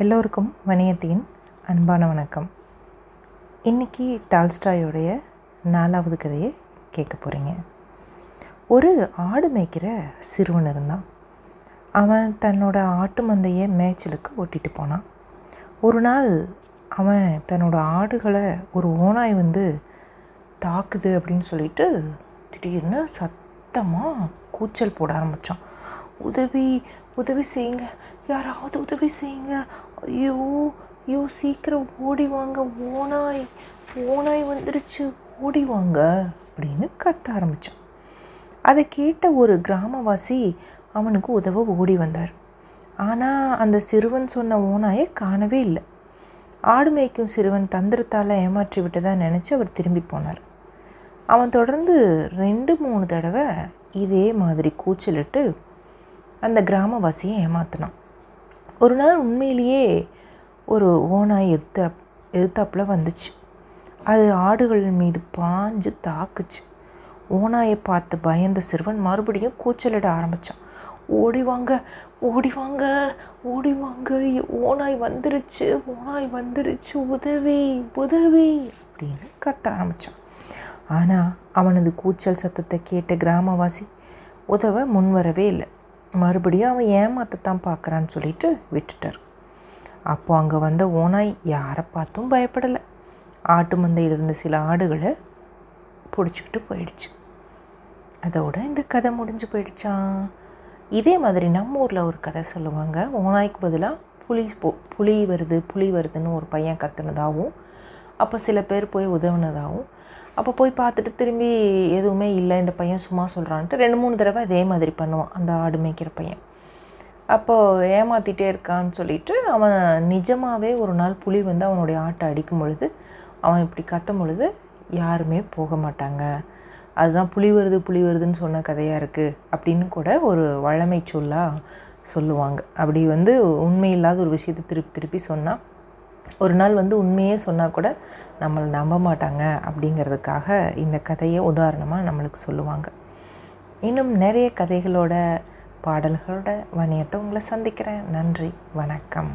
எல்லோருக்கும் வணியத்தின் அன்பான வணக்கம். இன்றைக்கி டால்ஸ்டாயோடைய நாலாவது கதையை கேட்க போகிறீங்க ஒரு ஆடு மேய்க்கிற சிறுவன் இருந்தான். அவன் தன்னோட ஆட்டு மந்தையை மேய்ச்சலுக்கு ஓட்டிகிட்டு போனான். ஒரு நாள் அவன் தன்னோட ஆடுகளை ஒரு ஓனாய் வந்து தாக்குது அப்படின்னு சொல்லிட்டு திடீர்னு சத்தமாக கூச்சல் போட ஆரம்பித்தான் உதவி உதவி செய்யுங்க. யாராவது உதவி செய்யுங்க. ஐயோ ஐயோ சீக்கிரம் ஓடி வாங்க. ஓனாய் ஓனாய் வந்துருச்சு. ஓடி வாங்க அப்படின்னு கத்த ஆரம்பித்தான் அதை கேட்ட ஒரு கிராமவாசி அவனுக்கு உதவ ஓடி வந்தார். ஆனால் அந்த சிறுவன் சொன்ன ஓனாயை காணவே இல்லை. ஆடு மேய்க்கும் சிறுவன் தந்திரத்தால் ஏமாற்றி விட்டதா நினச்சி அவர் திரும்பி போனார். அவன் தொடர்ந்து ரெண்டு மூணு தடவை இதே மாதிரி கூச்சலிட்டு அந்த கிராமவாசியை ஏமாத்தினான். ஒரு நாள் உண்மையிலேயே ஒரு ஓனாய் எதிர்த்த எதிர்த்தாப்பில் வந்துச்சு. அது ஆடுகள் மீது பாஞ்சு தாக்குச்சு. ஓனாயை பார்த்து பயந்த சிறுவன் மறுபடியும் கூச்சலிட ஆரம்பித்தான் ஓடிவாங்க ஓடிவாங்க ஓடிவாங்க ஓனாய் வந்துருச்சு ஓனாய் வந்துருச்சு. உதவி உதவி அப்படின்னு கத்த ஆரம்பித்தான் ஆனால் அவனது கூச்சல் சத்தத்தை கேட்ட கிராமவாசி உதவ முன்வரவே இல்லை. மறுபடியும் அவன் ஏமாத்தத்தான் பார்க்குறான்னு சொல்லிட்டு விட்டுட்டார். அப்போ அங்கே வந்த ஓனாய் யாரை பார்த்தும் பயப்படலை. ஆட்டு மந்தையில் இருந்த சில ஆடுகளை பிடிச்சிக்கிட்டு போயிடுச்சு. அதோட இந்த கதை முடிஞ்சு போயிடுச்சான் இதே மாதிரி நம்ம ஊரில் ஒரு கதை சொல்லுவாங்க. ஓனாய்க்கு பதிலாக புலி போ புலி வருது புலி வருதுன்னு ஒரு பையன் கத்துனதாகவும் அப்போ சில பேர் போய் உதவுனதாகவும் அப்போ போய் பார்த்துட்டு திரும்பி எதுவுமே இல்லை இந்த பையன் சும்மா சொல்கிறான்ட்டு ரெண்டு மூணு தடவை அதே மாதிரி பண்ணுவான் அந்த ஆடு மேய்க்கிற பையன். அப்போது ஏமாற்றிட்டே இருக்கான்னு சொல்லிட்டு அவன் நிஜமாகவே ஒரு நாள் புலி வந்து அவனுடைய ஆட்டை அடிக்கும் பொழுது அவன் இப்படி கத்தும் பொழுது யாருமே போக மாட்டாங்க. அதுதான் புலி வருது புலி வருதுன்னு சொன்ன கதையாக இருக்குது அப்படின்னு கூட ஒரு வழமை சொல்லாக சொல்லுவாங்க. அப்படி வந்து உண்மை இல்லாத ஒரு விஷயத்தை திருப்பி திருப்பி சொன்னால் ஒரு நாள் வந்து உண்மையே சொன்னால் கூட நம்மளை நம்ப மாட்டாங்க அப்படிங்கிறதுக்காக இந்த கதையை உதாரணமாக நம்மளுக்கு சொல்லுவாங்க. இன்னும் நிறைய கதைகளோட பாடல்களோட வணியத்தை உங்களை சந்திக்கிறேன். நன்றி. வணக்கம்.